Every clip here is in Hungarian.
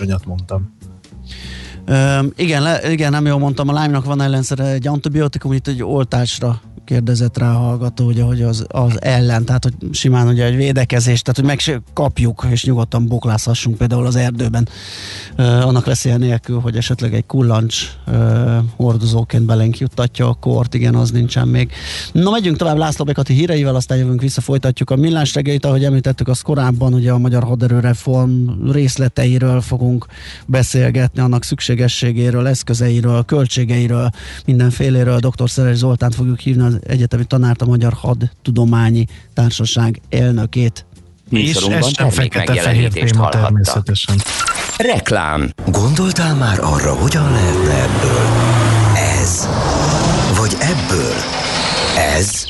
alacsonyat mondtam. Igen, le, igen, nem jól mondtam, a Lyme-nak van ellenszere egy antibiotikum, itt egy oltásra kérdezett rá a hallgató, ugye, hogy az, az ellen, tehát hogy simán ugye egy védekezés, tehát hogy meg és nyugodtan boklázhassunk például az erdőben, uh, annak veszélye nélkül, hogy esetleg egy kullancs uh, hordozóként belénk juttatja a kort, igen, az nincsen még. Na, megyünk tovább László Bekati híreivel, aztán jövünk vissza, folytatjuk a millás reggelyt, ahogy említettük, az korábban ugye a magyar haderőreform részleteiről fogunk beszélgetni, annak szükségességéről, eszközeiről, költségeiről, mindenféléről. Dr. Szeres Zoltánt fogjuk hívni az egyetemi tanárt, a Magyar Hadtudományi Társaság elnökét. És ez sem fekete-fehér téma természetesen. Reklám. Gondoltál már arra, hogyan lehetne ebből? Ez. Vagy ebből? Ez.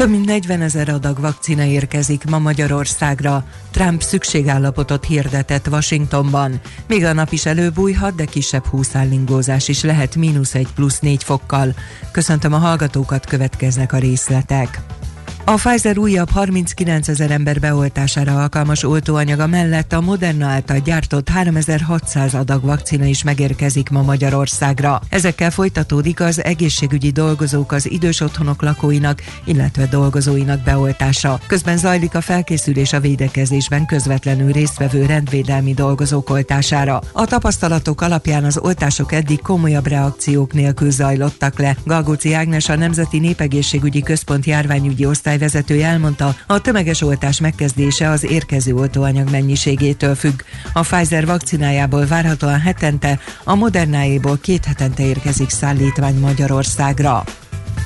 Több mint 40 ezer adag vakcina érkezik ma Magyarországra. Trump szükségállapotot hirdetett Washingtonban. Még a nap is előbújhat, de kisebb húszállingózás is lehet mínusz egy plusz négy fokkal. Köszöntöm a hallgatókat, következnek a részletek. A Pfizer újabb 39 ezer ember beoltására alkalmas oltóanyaga mellett a Moderna által gyártott 3600 adag vakcina is megérkezik ma Magyarországra. Ezekkel folytatódik az egészségügyi dolgozók az idős otthonok lakóinak, illetve dolgozóinak beoltása. Közben zajlik a felkészülés a védekezésben közvetlenül résztvevő rendvédelmi dolgozók oltására. A tapasztalatok alapján az oltások eddig komolyabb reakciók nélkül zajlottak le. Galgóci Ágnes a Nemzeti Népegészségügyi Központ járványügyi osztály vezetője elmondta, a tömeges oltás megkezdése az érkező oltóanyag mennyiségétől függ. A Pfizer vakcinájából várhatóan hetente, a Modernáéból két hetente érkezik szállítvány Magyarországra.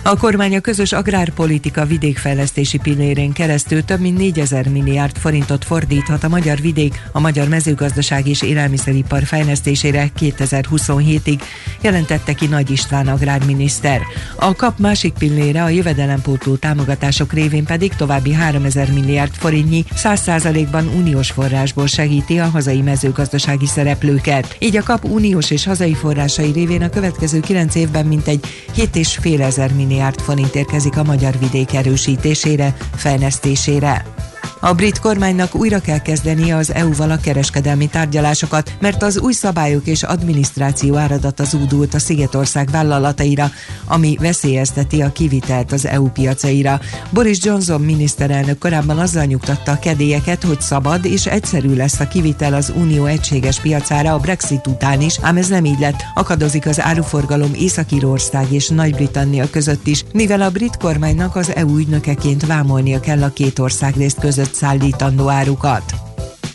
A kormány a közös agrárpolitika vidékfejlesztési pillérén keresztül több mint 4000 milliárd forintot fordíthat a magyar vidék a magyar mezőgazdaság és élelmiszeripar fejlesztésére 2027-ig, jelentette ki Nagy István agrárminiszter. A kap másik pillére a jövedelempótló támogatások révén pedig további 3000 milliárd forintnyi 100%-ban uniós forrásból segíti a hazai mezőgazdasági szereplőket. Így a kap uniós és hazai forrásai révén a következő 9 évben mintegy 7,5 ezer milliárd milliárd forint érkezik a magyar vidék erősítésére, fejlesztésére. A brit kormánynak újra kell kezdenie az EU-val a kereskedelmi tárgyalásokat, mert az új szabályok és adminisztráció áradata zúdult a Szigetország vállalataira, ami veszélyezteti a kivitelt az EU piacaira. Boris Johnson miniszterelnök korábban azzal nyugtatta a kedélyeket, hogy szabad és egyszerű lesz a kivitel az unió egységes piacára a Brexit után is, ám ez nem így lett. Akadozik az áruforgalom Észak-Írország és Nagy-Britannia között is, mivel a brit kormánynak az EU ügynökeként vámolnia kell a két ország részt között szállítandó árukat.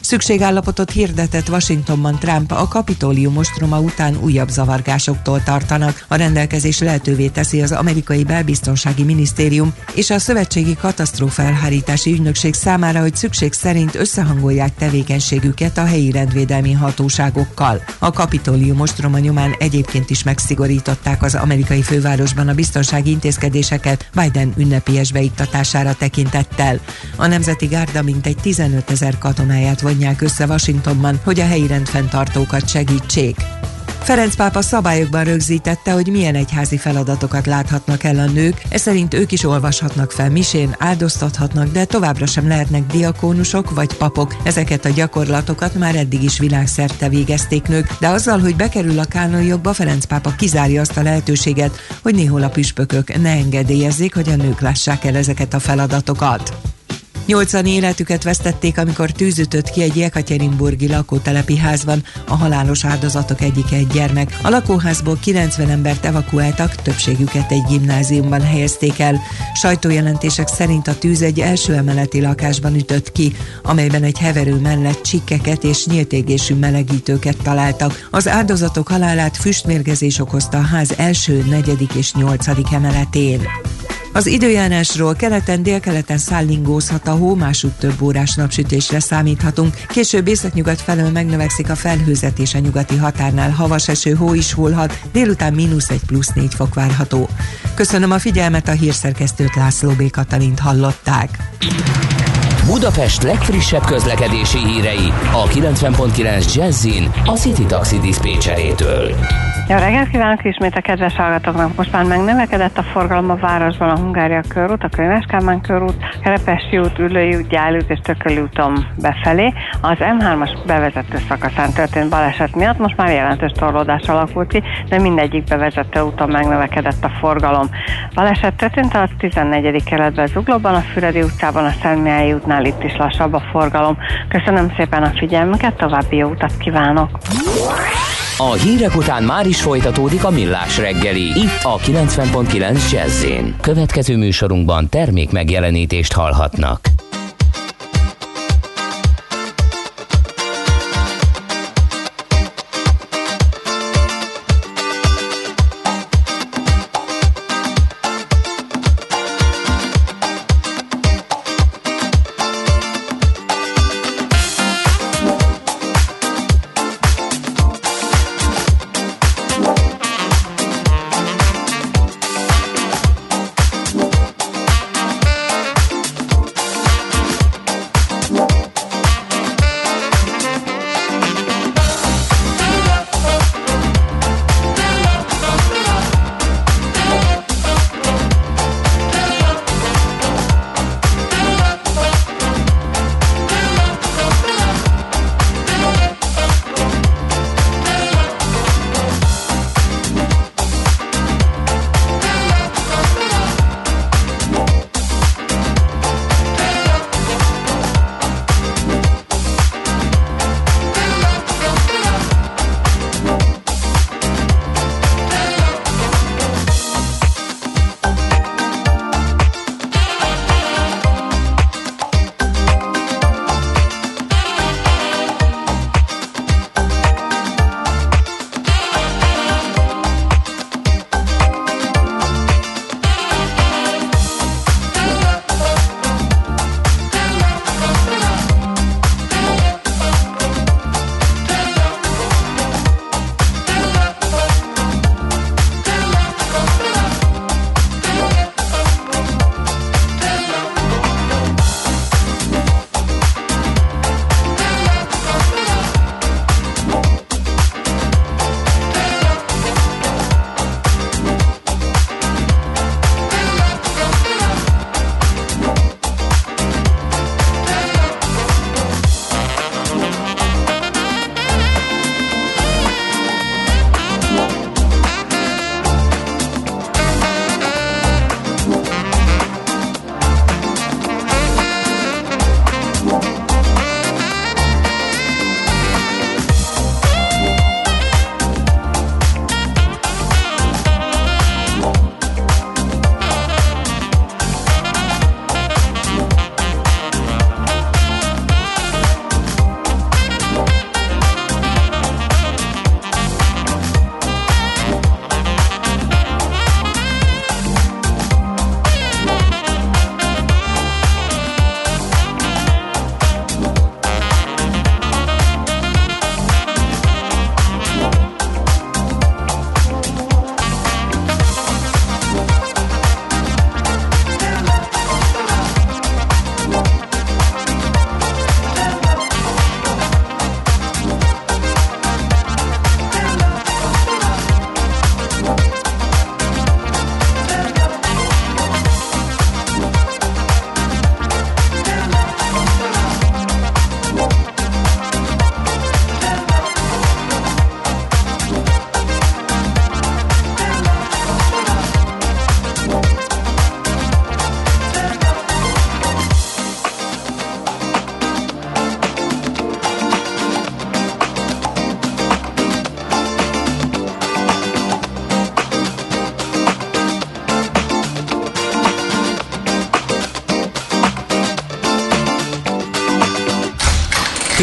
Szükségállapotot hirdetett Washingtonban Trump a kapitólium ostroma után újabb zavargásoktól tartanak. A rendelkezés lehetővé teszi az amerikai belbiztonsági minisztérium és a szövetségi katasztrófa elhárítási ügynökség számára, hogy szükség szerint összehangolják tevékenységüket a helyi rendvédelmi hatóságokkal. A kapitólium ostroma nyomán egyébként is megszigorították az amerikai fővárosban a biztonsági intézkedéseket Biden ünnepélyes beiktatására tekintettel. A Nemzeti Gárda mintegy 15 ezer katonáját vonják össze Washingtonban, hogy a helyi rendfenntartókat segítsék. Ferenc pápa szabályokban rögzítette, hogy milyen egyházi feladatokat láthatnak el a nők, ez szerint ők is olvashatnak fel misén, áldoztathatnak, de továbbra sem lehetnek diakónusok vagy papok. Ezeket a gyakorlatokat már eddig is világszerte végezték nők, de azzal, hogy bekerül a kánonjogba, Ferenc pápa kizárja azt a lehetőséget, hogy néhol a püspökök ne engedélyezzék, hogy a nők lássák el ezeket a feladatokat. Nyolcan életüket vesztették, amikor tűzütött ki egy Jekaterinburgi lakótelepi házban. A halálos áldozatok egyike egy gyermek. A lakóházból 90 embert evakuáltak, többségüket egy gimnáziumban helyezték el. Sajtójelentések szerint a tűz egy első emeleti lakásban ütött ki, amelyben egy heverő mellett csikkeket és nyíltégésű melegítőket találtak. Az áldozatok halálát füstmérgezés okozta a ház első, negyedik és nyolcadik emeletén. Az időjárásról keleten, délkeleten szállingózhat a hó, másút több órás napsütésre számíthatunk. Később északnyugat felől megnövekszik a felhőzet és a nyugati határnál havas eső hó is hullhat, délután mínusz egy plusz négy fok várható. Köszönöm a figyelmet, a hírszerkesztőt László B. Katalint hallották. Budapest legfrissebb közlekedési hírei a 90.9 Jazzin a City Taxi Dispécsejétől. Jó reggelt kívánok ismét a kedves hallgatóknak. Most már megnövekedett a forgalom a városban a Hungária körút, a Könyves Kálmán körút, Kerepesi út, Ülői út, Gyáli út és Tököli úton befelé. Az M3-as bevezető szakaszán történt baleset miatt most már jelentős torlódás alakult ki, de mindegyik bevezető úton megnövekedett a forgalom. Baleset történt a 14. keletben Zuglóban, a Füredi utcában, a Szentmiályi útnál itt is lassabb a forgalom. Köszönöm szépen a figyelmüket, további jó utat kívánok! A hírek után már is folytatódik a millás reggeli. Itt a 90.9 jazz Következő műsorunkban termék megjelenítést hallhatnak.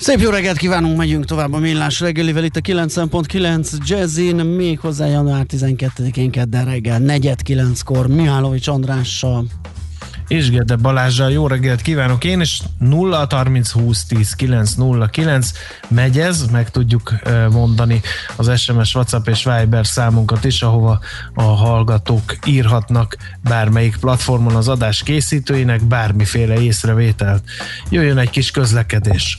Szép jó reggelt kívánunk, megyünk tovább a Millás reggelivel itt a 9.9 Jazzin, még hozzá január 12-én kedden reggel, negyed kilenckor Mihálovics Andrással, és Gede Balázsral jó reggelt kívánok én, és 0 30 20 10 9 0 9 megy ez, meg tudjuk mondani az SMS, WhatsApp és Viber számunkat is, ahova a hallgatók írhatnak bármelyik platformon az adás készítőinek bármiféle észrevételt. Jöjjön egy kis közlekedés.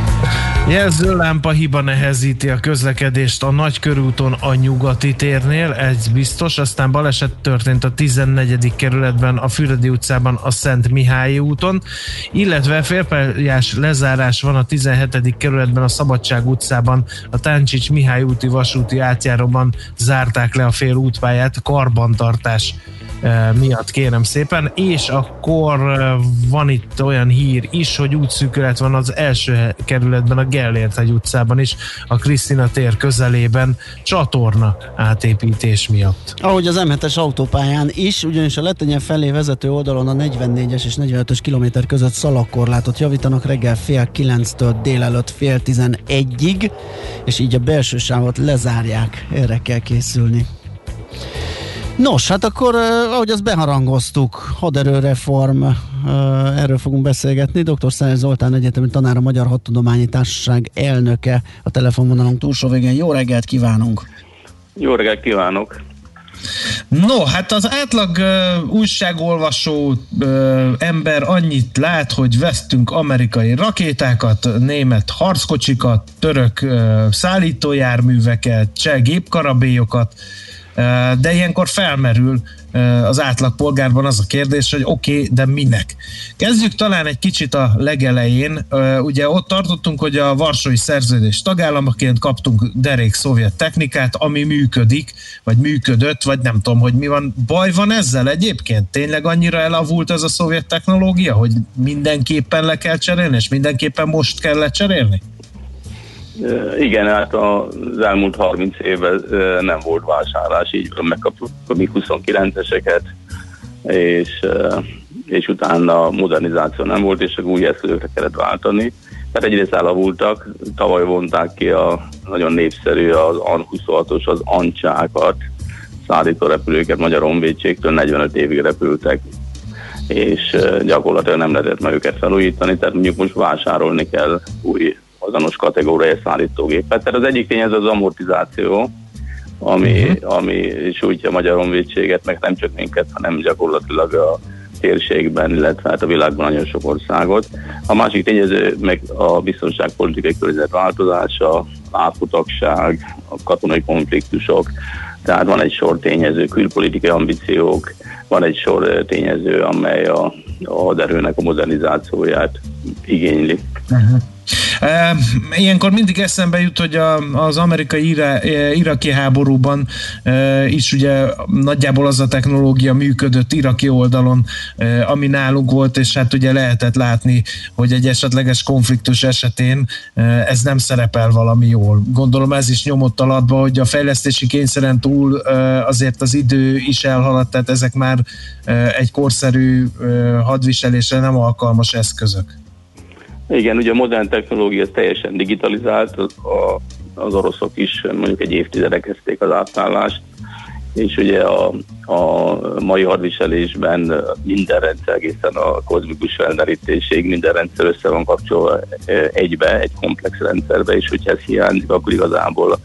Jelzőlámpa hiba nehezíti a közlekedést a Nagykörúton a nyugati térnél, ez biztos, aztán baleset történt a 14. kerületben a Füredi utcában a Szent Mihályi úton, illetve félpályás lezárás van a 17. kerületben a Szabadság utcában, a Táncsics Mihály úti vasúti átjáróban zárták le a fél útpályát karbantartás miatt kérem szépen, és akkor van itt olyan hír is, hogy útszűkület van az első kerületben, a Gellért egy utcában is, a Krisztina tér közelében csatorna átépítés miatt. Ahogy az M7-es autópályán is, ugyanis a Letenye felé vezető oldalon a 44-es és 45-ös kilométer között szalakkorlátot javítanak reggel fél kilenctől délelőtt fél tizenegyig, és így a belső sávot lezárják, erre kell készülni. Nos, hát akkor, ahogy azt beharangoztuk, haderőreform, erről fogunk beszélgetni. Dr. Szájer Zoltán egyetemi tanár, a Magyar Hadtudományi Társaság elnöke a telefonvonalunk túlsó végén. Jó reggelt kívánunk! Jó reggelt kívánok! No, hát az átlag uh, újságolvasó uh, ember annyit lát, hogy vesztünk amerikai rakétákat, német harckocsikat, török uh, szállítójárműveket, cseh gépkarabélyokat, de ilyenkor felmerül az átlagpolgárban az a kérdés, hogy oké, okay, de minek? Kezdjük talán egy kicsit a legelején. Ugye ott tartottunk, hogy a Varsói Szerződés tagállamaként kaptunk derék szovjet technikát, ami működik, vagy működött, vagy nem tudom, hogy mi van. Baj van ezzel egyébként? Tényleg annyira elavult ez a szovjet technológia, hogy mindenképpen le kell cserélni, és mindenképpen most kell lecserélni? Igen, hát az elmúlt 30 évben nem volt vásárlás, így megkaptuk a mi 29-eseket, és, és utána modernizáció nem volt, és új eszközökre kellett váltani. Tehát egyrészt elavultak, tavaly vonták ki a nagyon népszerű az AN-26-os, az ancsákat, szállító repülőket Magyar Honvédségtől 45 évig repültek, és gyakorlatilag nem lehetett meg őket felújítani, tehát mondjuk most vásárolni kell új azonos kategóriai szállítógépet. Tehát az egyik tényező az amortizáció, ami, uh-huh. ami sújtja Magyar Honvédséget, meg nem csak minket, hanem gyakorlatilag a térségben, illetve hát a világban nagyon sok országot. A másik tényező meg a biztonságpolitikai környezet változása, átfutagság, a katonai konfliktusok, tehát van egy sor tényező, külpolitikai ambíciók, van egy sor tényező, amely a, a haderőnek a modernizációját igényli. Uh-huh. Ilyenkor mindig eszembe jut, hogy az amerikai iraki háborúban is ugye nagyjából az a technológia működött iraki oldalon, ami nálunk volt, és hát ugye lehetett látni, hogy egy esetleges konfliktus esetén ez nem szerepel valami jól. Gondolom ez is nyomott alatba, hogy a fejlesztési kényszeren túl azért az idő is elhaladt, tehát ezek már egy korszerű hadviselésre nem alkalmas eszközök. Igen, ugye a modern technológia teljesen digitalizált, az, a, az oroszok is mondjuk egy évtizede kezdték az átállást, és ugye a, a mai hadviselésben minden rendszer, egészen a kozmikus felderítésig minden rendszer össze van kapcsolva egybe, egy komplex rendszerbe, és hogyha ez hiányzik, akkor igazából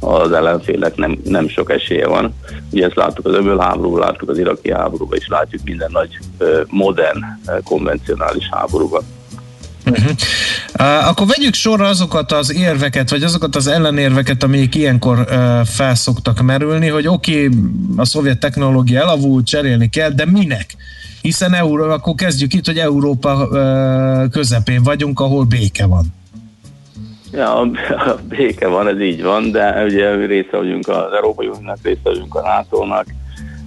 az ellenfélek nem, nem sok esélye van. Ugye ezt láttuk az öbölháborúban, láttuk az iraki háborúban, és látjuk minden nagy modern, konvencionális háborúban. Uh-huh. Uh, akkor vegyük sorra azokat az érveket, vagy azokat az ellenérveket, amik ilyenkor uh, felszoktak merülni, hogy oké, okay, a szovjet technológia elavult, cserélni kell, de minek? Hiszen Euró, akkor kezdjük itt, hogy Európa uh, közepén vagyunk, ahol béke van. Ja, a béke van, ez így van, de ugye része vagyunk az Európai Uniónak, része vagyunk a NATO-nak,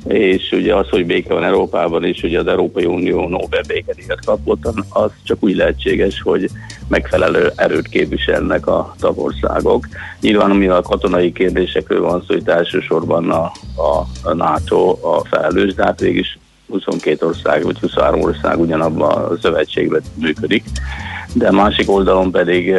és ugye az, hogy béke van Európában, és ugye az Európai Unió Nobel békedíjat kapott, az csak úgy lehetséges, hogy megfelelő erőt képviselnek a tagországok. Nyilván, ami a katonai kérdésekről van szó, hogy elsősorban a, a NATO a felelős, de hát végig 22 ország vagy 23 ország ugyanabban a szövetségben működik, de másik oldalon pedig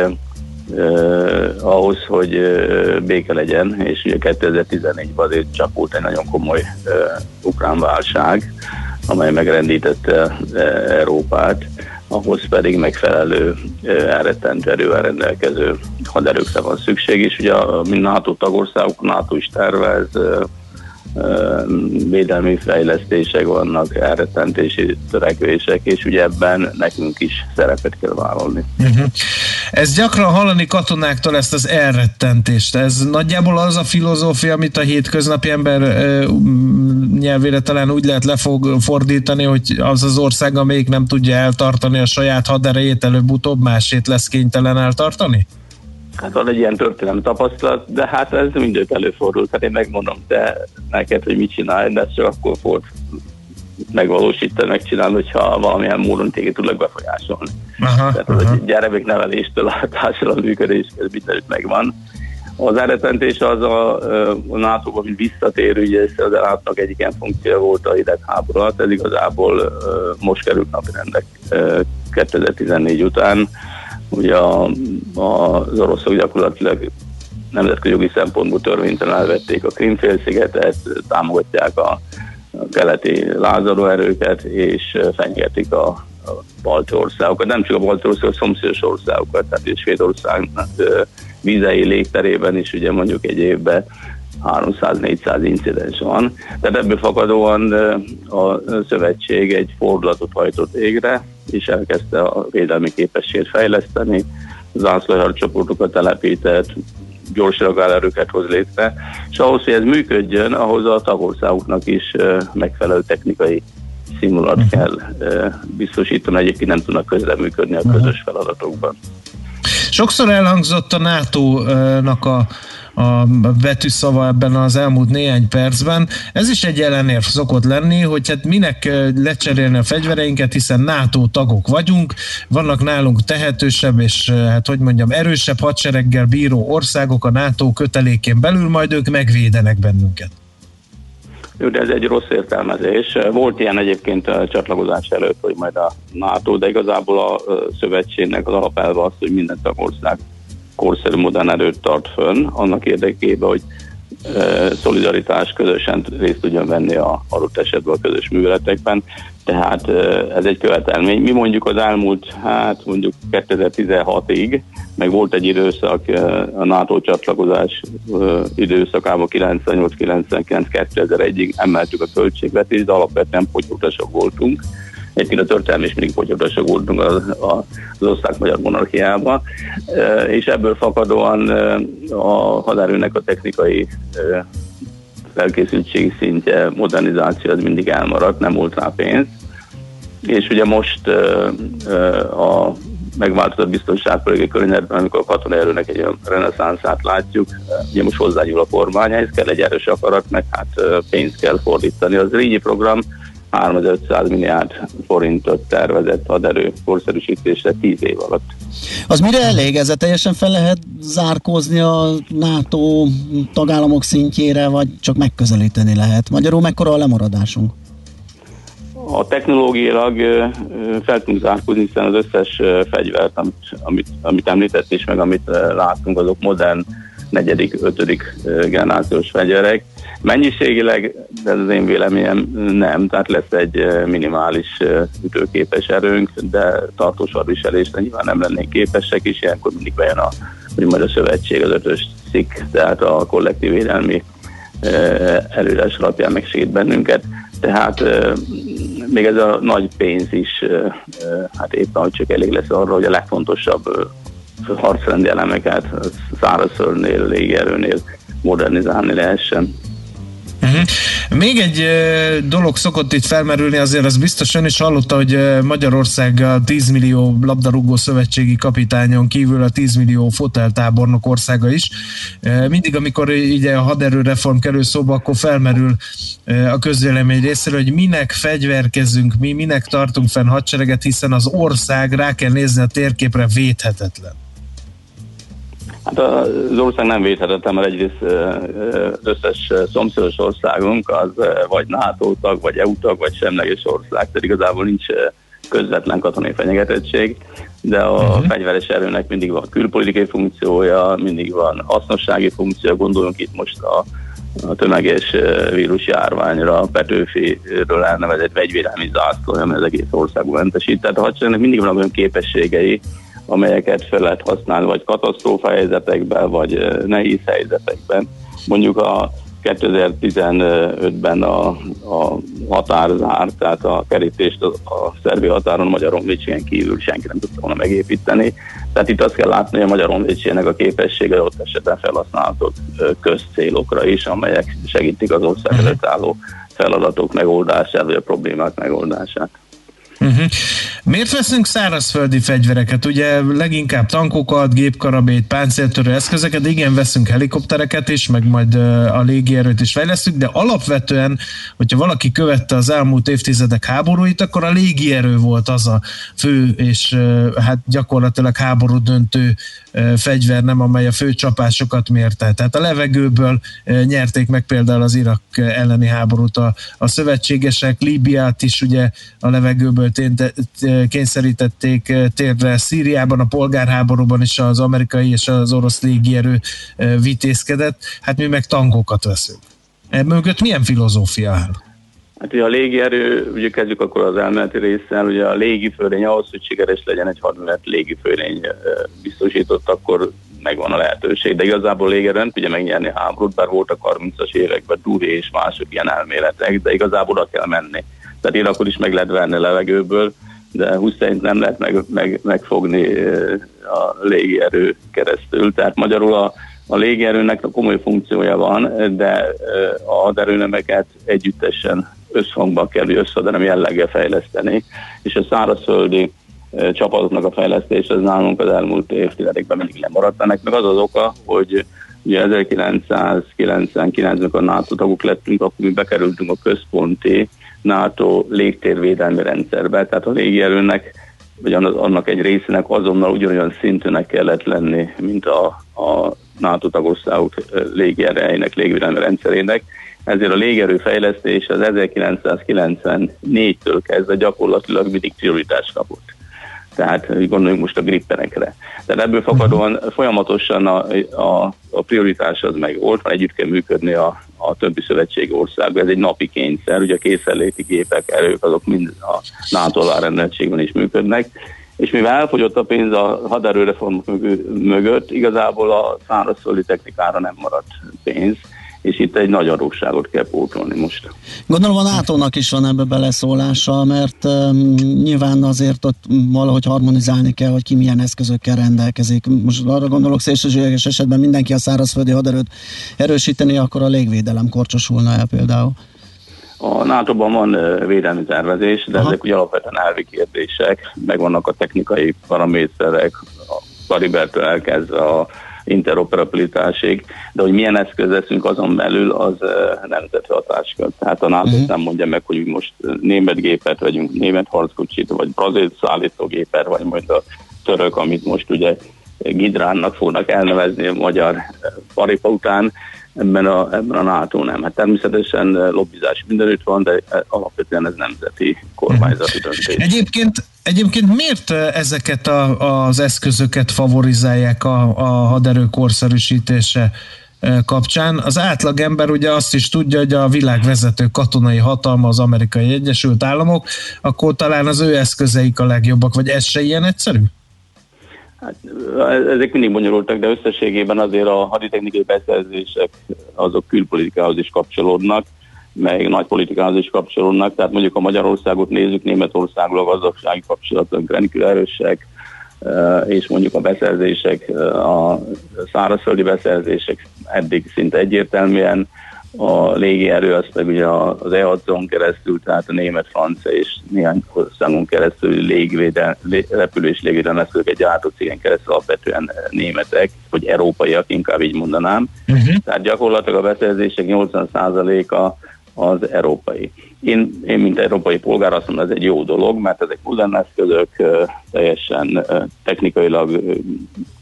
eh, ahhoz, hogy eh, béke legyen, és ugye 2014-ben azért csak volt egy nagyon komoly eh, ukrán válság, amely megrendítette eh, Európát, ahhoz pedig megfelelő eh, elrettentő erővel rendelkező haderőkre van szükség, és ugye a, mint NATO tagországok, NATO is tervez eh, védelmi fejlesztések vannak, elrettentési törekvések, és ugye ebben nekünk is szerepet kell vállalni. Uh-huh. Ez gyakran hallani katonáktól ezt az elrettentést. Ez nagyjából az a filozófia, amit a hétköznapi ember uh, nyelvére talán úgy lehet lefordítani, hogy az az ország, amelyik nem tudja eltartani a saját haderejét, előbb-utóbb másét lesz kénytelen eltartani? Hát van egy ilyen történelmi tapasztalat, de hát ez mindőt előfordult. Hát én megmondom te neked, hogy mit csinálj, de ezt csak akkor fog megvalósítani, megcsinálni, hogyha valamilyen módon téged tudlak befolyásolni. Aha, Tehát aha. a gyermek neveléstől a társadalom működés, ez mindenütt megvan. Az eredentés az a, a NATO-ba, mint visszatérő, ugye ez az nato egyik ilyen funkció volt a hidegháború alatt, ez igazából most került napirendek 2014 után Ugye a, a, az oroszok gyakorlatilag nemzetközi jogi szempontból törvénytelen elvették a Krimfélszigetet, támogatják a, a keleti lázadóerőket, és fenyegetik a, a balti országokat, nem csak a balti országokat, a szomszédos országokat, tehát és Svédország vízei légterében is ugye mondjuk egy évben 300-400 incidens van. Tehát ebből fakadóan a szövetség egy fordulatot hajtott végre, és elkezdte a védelmi képességet fejleszteni, zászlóhar csoportokat telepített, gyors reagálerőket hoz létre, és ahhoz, hogy ez működjön, ahhoz a tagországoknak is megfelelő technikai színvonalat uh-huh. kell biztosítani, egyébként nem tudnak közreműködni a közös feladatokban. Sokszor elhangzott a NATO-nak a a betűszava ebben az elmúlt néhány percben. Ez is egy ellenérv szokott lenni, hogy hát minek lecserélni a fegyvereinket, hiszen NATO tagok vagyunk, vannak nálunk tehetősebb és hát hogy mondjam, erősebb hadsereggel bíró országok a NATO kötelékén belül, majd ők megvédenek bennünket. Jó, de ez egy rossz értelmezés. Volt ilyen egyébként a csatlakozás előtt, hogy majd a NATO, de igazából a szövetségnek az alapelve az, hogy minden tagország korszerű modern erőt tart fönn, annak érdekében, hogy e, szolidaritás közösen részt tudjon venni a adott esetben a közös műveletekben. Tehát e, ez egy követelmény. Mi mondjuk az elmúlt, hát mondjuk 2016-ig, meg volt egy időszak, e, a NATO csatlakozás időszakában 98-99-2001-ig emeltük a költségvetést, de alapvetően potyutasok voltunk Egyébként a történelmi is mindig potyogdasok voltunk az, az osztrák-magyar monarchiában, és ebből fakadóan a hadárőnek a technikai felkészültség szintje, modernizáció az mindig elmaradt, nem volt rá pénz. És ugye most a megváltozott biztonságpolitikai környezetben, amikor a katonai erőnek egy reneszánszát látjuk, ugye most hozzányúl a kormány, ez kell egy erős akarat, meg hát pénzt kell fordítani. Az Rényi program 3500 milliárd forintot tervezett haderő korszerűsítésre 10 év alatt. Az mire elég? Ezzel teljesen fel lehet zárkózni a NATO tagállamok szintjére, vagy csak megközelíteni lehet? Magyarul mekkora a lemaradásunk? A technológiailag fel tudunk zárkózni, hiszen az összes fegyvert, amit, amit, amit említett is, meg amit látunk, azok modern negyedik, ötödik generációs fegyverek. Mennyiségileg, de ez az én véleményem nem, tehát lesz egy minimális ütőképes erőnk, de tartós hadviselésre nyilván nem lennénk képesek, és ilyenkor mindig bejön a, hogy majd a szövetség, az ötös cikk, tehát a kollektív védelmi előírás alapján megsegít bennünket. Tehát még ez a nagy pénz is, hát éppen, hogy csak elég lesz arra, hogy a legfontosabb harcrendi elemeket szárazföldnél, légierőnél modernizálni lehessen. Uh-huh. Még egy uh, dolog szokott itt felmerülni, azért az biztos ön is hallotta, hogy Magyarország a 10 millió labdarúgó szövetségi kapitányon kívül a 10 millió foteltábornok országa is. Mindig, amikor így a haderőreform kerül szóba, akkor felmerül a közvélemény részéről, hogy minek fegyverkezünk mi, minek tartunk fenn hadsereget, hiszen az ország rá kell nézni a térképre védhetetlen. Hát az ország nem védhetetlen, mert egyrészt összes szomszédos országunk az vagy NATO tag, vagy EU tag, vagy semleges ország, tehát igazából nincs közvetlen katonai fenyegetettség, de a uh-huh. fegyveres erőnek mindig van külpolitikai funkciója, mindig van hasznossági funkciója, gondoljunk itt most a, a tömeges vírusjárványra, Petőfiről elnevezett vegyvédelmi zászló, ami az egész országban mentesít. Tehát a hadseregnek mindig van olyan képességei, amelyeket fel lehet használni, vagy katasztrófa helyzetekben, vagy nehéz helyzetekben. Mondjuk a 2015-ben a, a határ zárt, tehát a kerítést a, a szerbi határon Magyar Honvédségen kívül senki nem tudta volna megépíteni. Tehát itt azt kell látni, hogy a Magyar Honvédségnek a képessége ott esetben felhasználhatók közcélokra is, amelyek segítik az ország előtt álló feladatok megoldását, vagy a problémák megoldását. Uh-huh. Miért veszünk szárazföldi fegyvereket? Ugye leginkább tankokat, gépkarabét, páncéltörő eszközeket, igen, veszünk helikoptereket is, meg majd a légierőt is fejlesztünk, de alapvetően, hogyha valaki követte az elmúlt évtizedek háborúit, akkor a légierő volt az a fő és hát gyakorlatilag háború döntő fegyver, nem amely a fő csapásokat mérte. Tehát a levegőből nyerték meg például az Irak elleni háborút a, a szövetségesek, Líbiát is ugye a levegőből kényszerítették térre Szíriában, a polgárháborúban is az amerikai és az orosz légierő vitézkedett, hát mi meg tankokat veszünk. Ebből mögött milyen filozófia áll? Hát ugye a légierő, ugye kezdjük akkor az elméleti résszel, ugye a légifőlény ahhoz, hogy sikeres legyen egy hadmenet légifőlény biztosított, akkor megvan a lehetőség. De igazából légierő nem tudja megnyerni háborút, bár voltak 30-as években Duri és mások ilyen elméletek, de igazából oda kell menni. Tehát Irakot is meg lehet venni levegőből, de Hussein nem lehet meg, meg, megfogni a légierő keresztül. Tehát magyarul a, a légierőnek a komoly funkciója van, de a haderőnemeket együttesen összhangban kell, hogy összhaderem jelleggel fejleszteni, és a szárazföldi csapatoknak a fejlesztés az nálunk az elmúlt évtizedekben mindig lemaradt. Ennek meg az az oka, hogy ugye 1999-ben a NATO tagok lettünk, akkor mi bekerültünk a központi NATO légtérvédelmi rendszerbe, tehát a légierőnek, vagy annak egy részének azonnal ugyanolyan szintűnek kellett lenni, mint a, a NATO tagországok légierőjének, légvédelmi rendszerének. Ezért a légerő fejlesztés az 1994-től kezdve gyakorlatilag mindig prioritást kapott. Tehát gondoljunk most a grippenekre. Tehát ebből fakadóan folyamatosan a, a, a prioritás az meg volt, van együtt kell működni a, a többi szövetségi országban. Ez egy napi kényszer, ugye a készenléti gépek, erők, azok mind a NATO rendeltségben is működnek. És mivel elfogyott a pénz a haderőreform mögött, igazából a szárazföldi technikára nem maradt pénz és itt egy nagy adósságot kell pótolni most. Gondolom a nato is van ebbe beleszólása, mert um, nyilván azért ott valahogy harmonizálni kell, hogy ki milyen eszközökkel rendelkezik. Most arra gondolok szélsőséges esetben mindenki a szárazföldi haderőt erősíteni, akkor a légvédelem korcsosulna el például. A NATO-ban van védelmi tervezés, de Aha. ezek ugye alapvetően elvi kérdések, meg vannak a technikai paraméterek, a kalibertől elkezdve a interoperabilitásig, de hogy milyen eszköz leszünk azon belül, az nemzeti hatáskör. Tehát a NATO uh-huh. nem mondja meg, hogy most német gépet vegyünk, német harckocsit, vagy brazil szállítógépet, vagy majd a török, amit most ugye Gidránnak fognak elnevezni a magyar paripa után, ebben a, ebben a NATO nem. Hát természetesen lobbizás mindenütt van, de alapvetően ez nemzeti kormányzati döntés. Egyébként, egyébként miért ezeket a, az eszközöket favorizálják a, a haderő korszerűsítése kapcsán. Az átlagember ugye azt is tudja, hogy a világ vezető katonai hatalma az amerikai Egyesült Államok, akkor talán az ő eszközeik a legjobbak, vagy ez se ilyen egyszerű? Hát, ezek mindig bonyolultak, de összességében azért a haditechnikai beszerzések azok külpolitikához is kapcsolódnak, meg nagy politikához is kapcsolódnak, tehát mondjuk a Magyarországot nézzük, Németországgal a gazdasági kapcsolatok rendkívül erősek, eh, és mondjuk a beszerzések, eh, a szárazföldi beszerzések eddig szinte egyértelműen a légierő az meg ugye az EASZ-on keresztül, tehát a német, francia és néhány országon keresztül légvédel, repülő és légvédelmi eszközöket gyártó cégen keresztül alapvetően németek, vagy európaiak, inkább így mondanám. Uh-huh. Tehát gyakorlatilag a beszerzések 80%-a az európai. Én, én, mint európai polgár azt mondom, ez egy jó dolog, mert ezek modern eszközök teljesen technikailag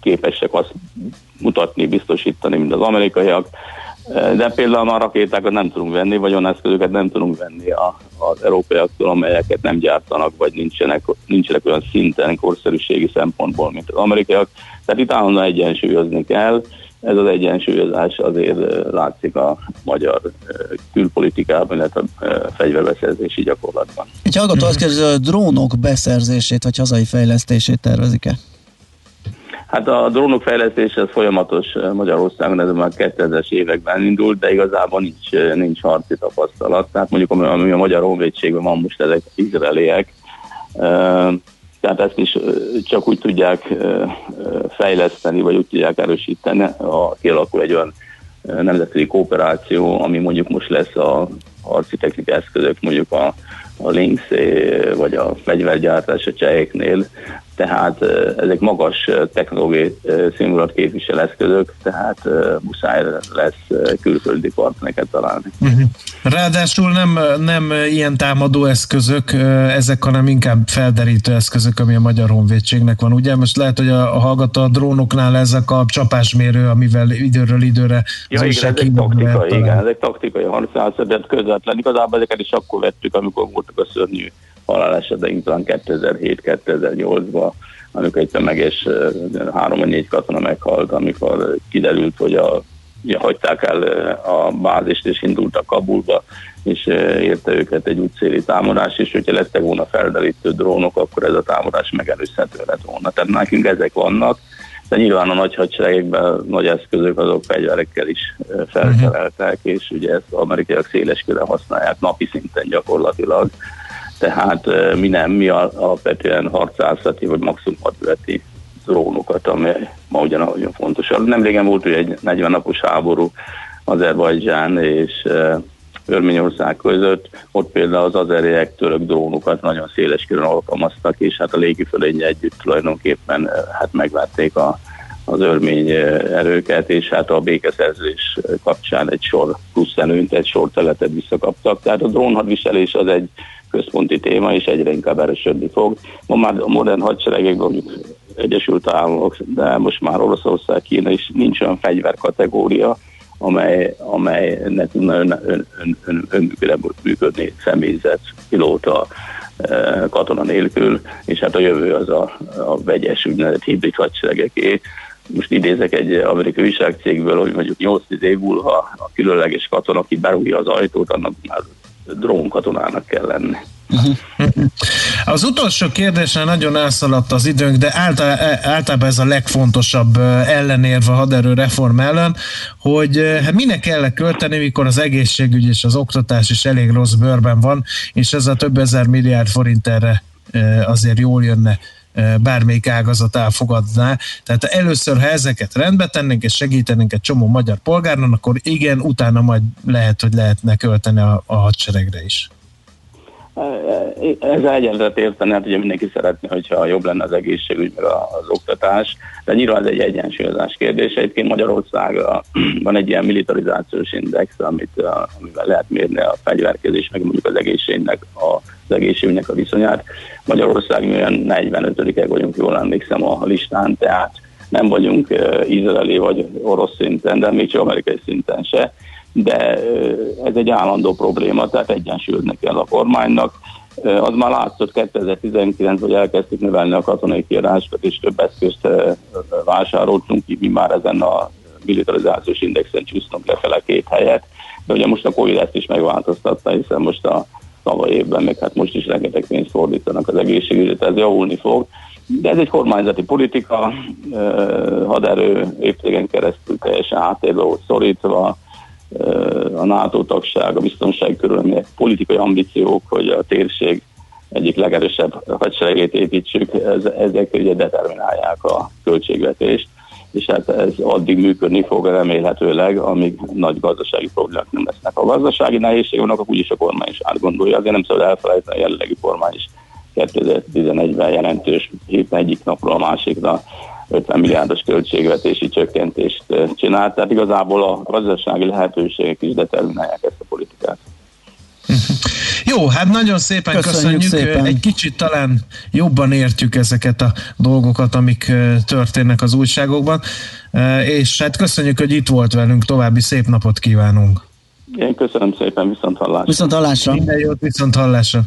képesek azt mutatni, biztosítani, mint az amerikaiak, de például a rakétákat nem tudunk venni, vagy olyan eszközöket nem tudunk venni a, az európaiaktól, amelyeket nem gyártanak, vagy nincsenek, nincsenek olyan szinten korszerűségi szempontból, mint az amerikaiak. Tehát itt állandóan egyensúlyozni kell. Ez az egyensúlyozás azért látszik a magyar külpolitikában, illetve a fegyverbeszerzési gyakorlatban. Egy hallgató azt kérdezi, hogy a drónok beszerzését vagy hazai fejlesztését tervezik-e? Hát a drónok fejlesztése az folyamatos Magyarországon, ez már 2000-es években indult, de igazából nincs, nincs harci tapasztalat. Tehát mondjuk ami a Magyar Honvédségben van most ezek izraeliek, tehát ezt is csak úgy tudják fejleszteni, vagy úgy tudják erősíteni, ha kialakul egy olyan nemzetközi kooperáció, ami mondjuk most lesz a harci technikai eszközök, mondjuk a, a Lynx vagy a fegyvergyártás a cseheknél, tehát ezek magas technológiai színvonalat képvisel eszközök, tehát muszáj lesz külföldi partnereket találni. Uh-huh. Ráadásul nem, nem ilyen támadó eszközök, ezek, hanem inkább felderítő eszközök, ami a Magyar Honvédségnek van. Ugye most lehet, hogy a, a hallgató a drónoknál ezek a csapásmérő, amivel időről időre ja, igen, ezek taktikai, igen, ezek taktikai harcászat, közvetlen. Igazából ezeket is akkor vettük, amikor voltak a szörnyű haláleseteink talán 2007-2008-ban, amikor egy tömeges három vagy négy katona meghalt, amikor kiderült, hogy a ugye, hagyták el a bázist és indultak Kabulba, és érte őket egy útszéli támadás, és hogyha lettek volna felderítő drónok, akkor ez a támadás megelőzhető lett volna. Tehát nekünk ezek vannak, de nyilván a nagy hadseregekben nagy eszközök azok fegyverekkel is felszereltek, és ugye ezt amerikaiak széles használják napi szinten gyakorlatilag tehát mi nem, mi alapvetően harcászati vagy maximum hadületi drónokat, ami ma ugyan nagyon fontos. Nem régen volt hogy egy 40 napos háború Azerbajdzsán és Örményország között, ott például az azeriek török drónokat nagyon széles körön alkalmaztak, és hát a légifölénye együtt tulajdonképpen hát megvették a, az örmény erőket, és hát a békeszerzés kapcsán egy sor plusz előnyt, egy sor teletet visszakaptak. Tehát a drónhadviselés az egy központi téma, és egyre inkább erősödni fog. Ma már a modern hadseregek, mondjuk Egyesült Államok, de most már Oroszország, Kína is nincs olyan fegyverkategória, amely, amely ne tudna ön, ön, ön, ön, önműködve működni személyzet, pilóta, e, katona nélkül, és hát a jövő az a, a vegyes úgynevezett hibrid hadseregeké. Most idézek egy amerikai újságcégből, hogy mondjuk 8 év múlva a különleges katona, aki berúgja az ajtót, annak már drónkatonának kell lenni. Az utolsó kérdésre nagyon elszaladt az időnk, de általában ez a legfontosabb ellenérve a haderő reform ellen, hogy hát minek kell költeni, mikor az egészségügy és az oktatás is elég rossz bőrben van, és ez a több ezer milliárd forint erre azért jól jönne bármelyik ágazat elfogadná. Tehát először, ha ezeket rendbe tennénk és segítenénk egy csomó magyar polgárnak, akkor igen, utána majd lehet, hogy lehetne költeni a, a hadseregre is. Ez egyenlet érteni, hát ugye mindenki szeretné, hogyha jobb lenne az egészségügy, meg az oktatás, de nyilván ez egy egyensúlyozás kérdése. Egyébként Magyarországon van egy ilyen militarizációs index, amit, amivel lehet mérni a fegyverkezés, meg mondjuk az egészségnek, a, az egészségügynek a viszonyát. Magyarország olyan 45 vagyunk, jól emlékszem a listán, tehát nem vagyunk izraeli vagy orosz szinten, de még csak amerikai szinten se de ez egy állandó probléma, tehát egyensúlyozni kell a kormánynak. Az már látszott 2019-ben, hogy elkezdtük növelni a katonai kiadásokat, és több eszközt vásároltunk ki, mi már ezen a militarizációs indexen csúsztunk lefele két helyet, de ugye most a Covid ezt is megváltoztatta, hiszen most a tavaly évben, meg hát most is rengeteg pénzt fordítanak az egészségügyre, ez javulni fog. De ez egy kormányzati politika, haderő évtégen keresztül teljesen átérve volt szorítva, a NATO tagság, a biztonsági körülmények, politikai ambíciók, hogy a térség egyik legerősebb hadseregét építsük, ez, ezek ugye determinálják a költségvetést. és hát ez addig működni fog remélhetőleg, amíg nagy gazdasági problémák nem lesznek. A gazdasági nehézség vannak, úgyis a kormány is átgondolja, azért nem szabad elfelejteni, a jelenlegi kormány is 2011-ben jelentős héten egyik napról a másikra 50 milliárdos költségvetési csökkentést csinált, tehát igazából a gazdasági lehetőségek is determinálják ezt a politikát. Jó, hát nagyon szépen köszönjük, köszönjük szépen. egy kicsit talán jobban értjük ezeket a dolgokat, amik történnek az újságokban, és hát köszönjük, hogy itt volt velünk, további szép napot kívánunk. Én köszönöm szépen, viszont hallásra. Viszont hallásra. Minden jót, viszont hallásra.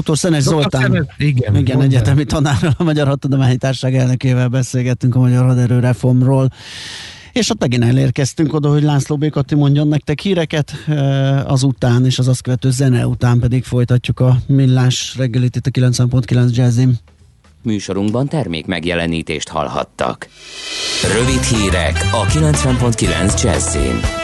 Dr. Szenes Zoltán, Szenes, igen, igen egyetemi tanárral, a Magyar Hadtudományi Társaság elnökével beszélgettünk a Magyar Haderő reformról. És ott megint elérkeztünk oda, hogy László Békati mondjon nektek híreket, azután és az azt követő zene után pedig folytatjuk a millás reggelit itt a 90.9 Jazzim. Műsorunkban termék megjelenítést hallhattak. Rövid hírek a 90.9 Jazzin.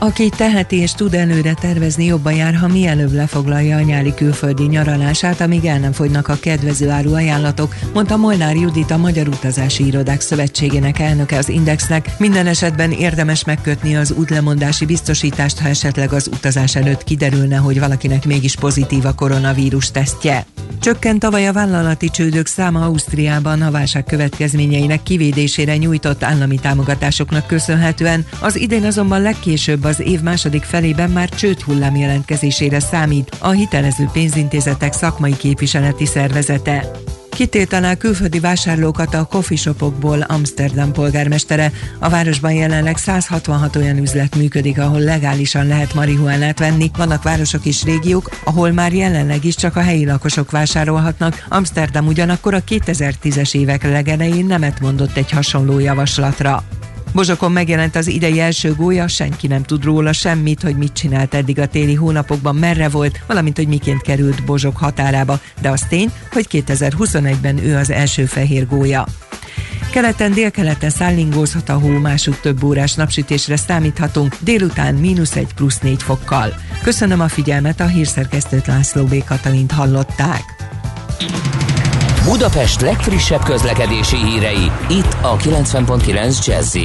Aki teheti és tud előre tervezni, jobban jár, ha mielőbb lefoglalja a nyári külföldi nyaralását, amíg el nem fogynak a kedvező áru ajánlatok, mondta Molnár Judit a Magyar Utazási Irodák Szövetségének elnöke az Indexnek. Minden esetben érdemes megkötni az útlemondási biztosítást, ha esetleg az utazás előtt kiderülne, hogy valakinek mégis pozitív a koronavírus tesztje. Csökkent tavaly a vállalati csődök száma Ausztriában a válság következményeinek kivédésére nyújtott állami támogatásoknak köszönhetően. Az idén azonban legkésőbb az év második felében már csőd hullám jelentkezésére számít a hitelező pénzintézetek szakmai képviseleti szervezete. Kitételnál külföldi vásárlókat a shopokból Amsterdam polgármestere. A városban jelenleg 166 olyan üzlet működik, ahol legálisan lehet marihuánát venni. Vannak városok és régiók, ahol már jelenleg is csak a helyi lakosok vásárolhatnak. Amsterdam ugyanakkor a 2010-es évek legelején nemet mondott egy hasonló javaslatra. Bozsokon megjelent az idei első gólya, senki nem tud róla semmit, hogy mit csinált eddig a téli hónapokban, merre volt, valamint hogy miként került Bozsok határába, de az tény, hogy 2021-ben ő az első fehér gólya. Keleten, délkeleten szállingózhat a hó, másút több órás napsütésre számíthatunk, délután mínusz egy plusz négy fokkal. Köszönöm a figyelmet, a hírszerkesztőt László B. Katalint hallották. Budapest legfrissebb közlekedési hírei, itt a 90.9 jazz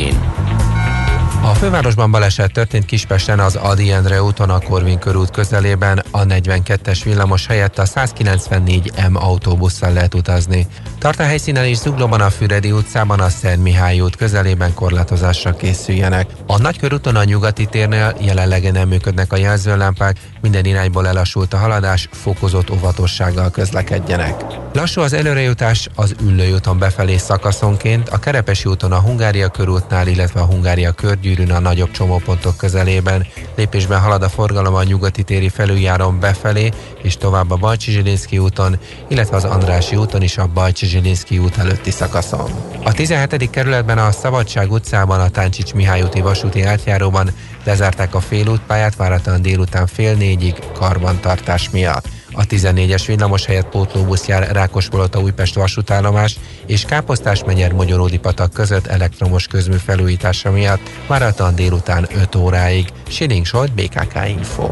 a fővárosban baleset történt Kispesten az Adi Endre úton a Korvin körút közelében, a 42-es villamos helyett a 194M autóbusszal lehet utazni. Tart a helyszínen is Zuglóban a Füredi utcában a Szent Mihály út közelében korlátozásra készüljenek. A Nagykörúton a nyugati térnél jelenleg nem működnek a jelzőlámpák, minden irányból elassult a haladás, fokozott óvatossággal közlekedjenek. Lassú az előrejutás az Üllői úton befelé szakaszonként, a Kerepesi úton a Hungária körútnál, illetve a Hungária körgyűrűn a nagyobb csomópontok közelében. Lépésben halad a forgalom a nyugati téri felüljáron befelé, és tovább a Zsilinszki úton, illetve az Andrási úton is a Bajcsi Zsilinszki út előtti szakaszon. A 17. kerületben a Szabadság utcában a Táncsics Mihály úti vasúti átjáróban lezárták a félútpályát váratlan délután fél négyig karbantartás miatt. A 14-es villamos helyett pótlóbusz jár Rákospolota Újpest vasútállomás és Káposztás menyer Magyaródi patak között elektromos közmű felújítása miatt váratlan délután 5 óráig. Siling Solt, BKK Info.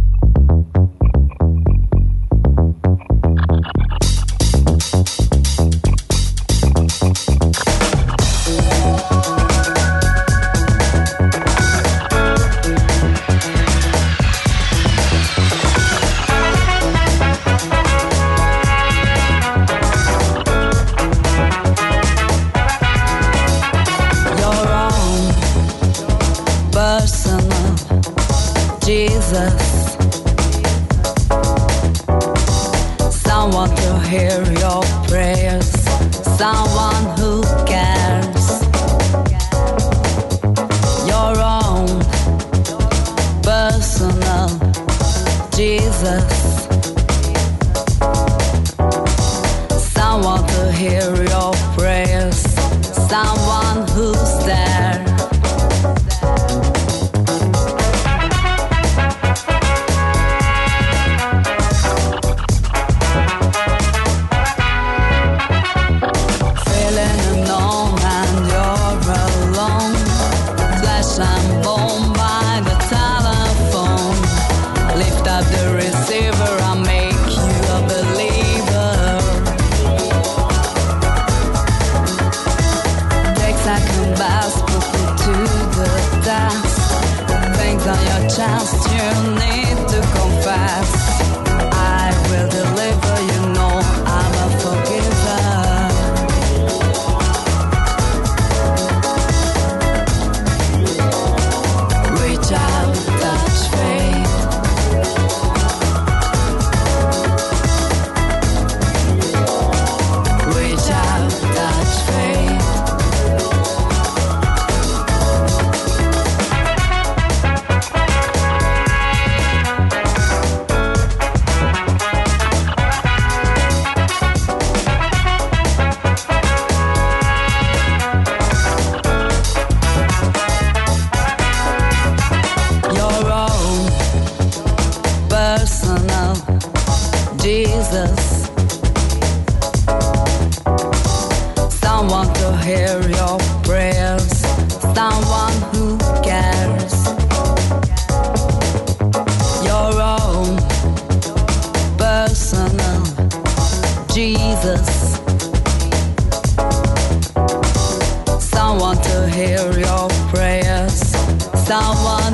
Hear your prayers. Someone who cares. Your own personal Jesus. Someone to hear your prayers. Someone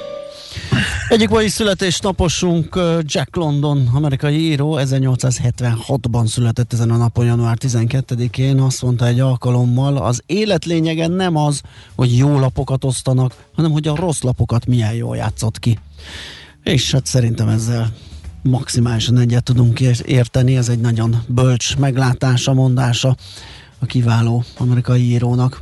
Egyik mai születésnaposunk Jack London, amerikai író, 1876-ban született ezen a napon, január 12-én. Azt mondta egy alkalommal, az élet lényege nem az, hogy jó lapokat osztanak, hanem hogy a rossz lapokat milyen jól játszott ki. És hát szerintem ezzel maximálisan egyet tudunk ér- érteni, ez egy nagyon bölcs meglátása, mondása a kiváló amerikai írónak.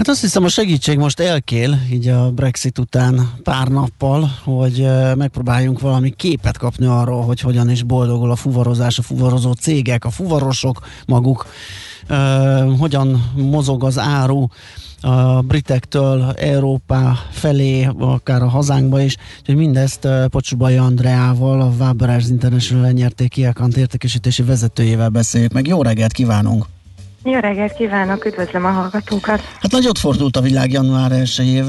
Hát azt hiszem a segítség most elkél, így a Brexit után pár nappal, hogy megpróbáljunk valami képet kapni arról, hogy hogyan is boldogul a fuvarozás, a fuvarozó cégek, a fuvarosok maguk, hogyan mozog az áru, a britektől Európá felé, akár a hazánkba is, úgyhogy mindezt Pocsubai Andreával, a Waberers International lenyerték Kiakant értékesítési vezetőjével beszéljük meg. Jó reggelt kívánunk! Jó reggelt kívánok, üdvözlöm a hallgatókat! Hát nagyot fordult a világ január 1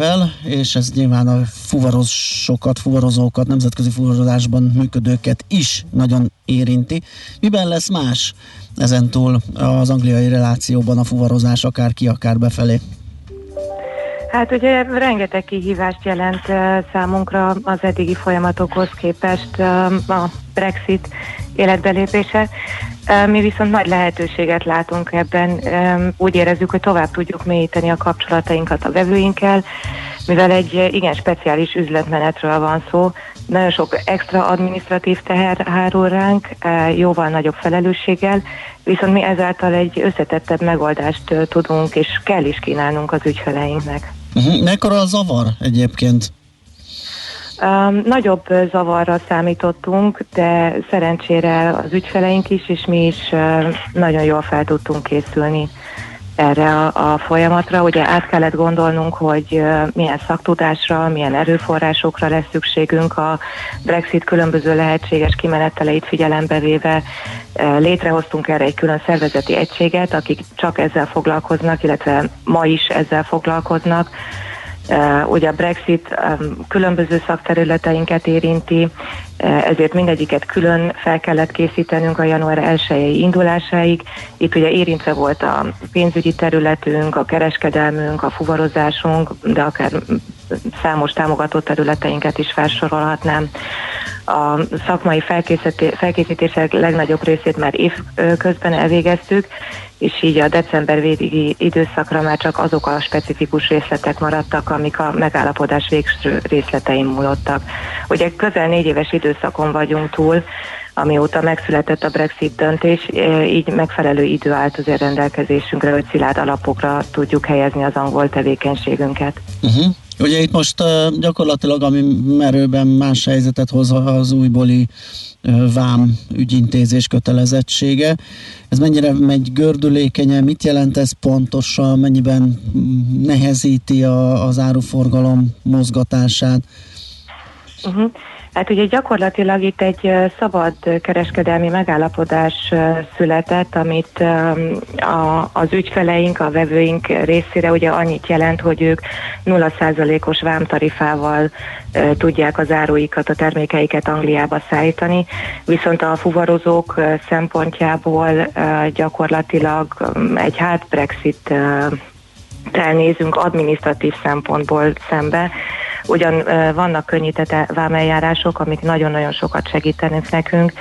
és ez nyilván a fuvarozókat, fuvarozókat, nemzetközi fuvarozásban működőket is nagyon érinti. Miben lesz más ezentúl az angliai relációban a fuvarozás, akár ki, akár befelé? Hát ugye rengeteg kihívást jelent számunkra az eddigi folyamatokhoz képest a Brexit életbelépése. Mi viszont nagy lehetőséget látunk ebben. Úgy érezzük, hogy tovább tudjuk mélyíteni a kapcsolatainkat a vevőinkkel, mivel egy igen speciális üzletmenetről van szó, nagyon sok extra administratív teher hárul ránk, jóval nagyobb felelősséggel, viszont mi ezáltal egy összetettebb megoldást tudunk és kell is kínálnunk az ügyfeleinknek. Uh-huh. Mekkora a zavar egyébként? Um, nagyobb zavarra számítottunk, de szerencsére az ügyfeleink is, és mi is uh, nagyon jól fel tudtunk készülni erre a, a folyamatra. Ugye át kellett gondolnunk, hogy milyen szaktudásra, milyen erőforrásokra lesz szükségünk a Brexit különböző lehetséges kimeneteleit figyelembe véve. Létrehoztunk erre egy külön szervezeti egységet, akik csak ezzel foglalkoznak, illetve ma is ezzel foglalkoznak ugye a Brexit különböző szakterületeinket érinti, uh, ezért mindegyiket külön fel kellett készítenünk a január 1 indulásáig. Itt ugye érintve volt a pénzügyi területünk, a kereskedelmünk, a fuvarozásunk, de akár számos támogatott területeinket is felsorolhatnám. A szakmai felkészítések legnagyobb részét már év közben elvégeztük, és így a december végi időszakra már csak azok a specifikus részletek maradtak, amik a megállapodás végső részletein múlottak. Ugye közel négy éves időszakon vagyunk túl, amióta megszületett a Brexit döntés, így megfelelő idő állt azért rendelkezésünkre, hogy szilárd alapokra tudjuk helyezni az angol tevékenységünket. Uh-huh. Ugye itt most gyakorlatilag, ami merőben más helyzetet hoz az újbóli vám ügyintézés kötelezettsége. Ez mennyire megy gördülékenyen, mit jelent ez pontosan, mennyiben nehezíti a, az áruforgalom mozgatását? Uh-huh. Hát ugye gyakorlatilag itt egy szabad kereskedelmi megállapodás született, amit az ügyfeleink, a vevőink részére ugye annyit jelent, hogy ők 0%-os vámtarifával tudják az áruikat, a termékeiket Angliába szállítani, viszont a fuvarozók szempontjából gyakorlatilag egy hát Brexit nézünk adminisztratív szempontból szembe, Ugyan vannak könnyített vámeljárások, amik nagyon-nagyon sokat segítenek nekünk,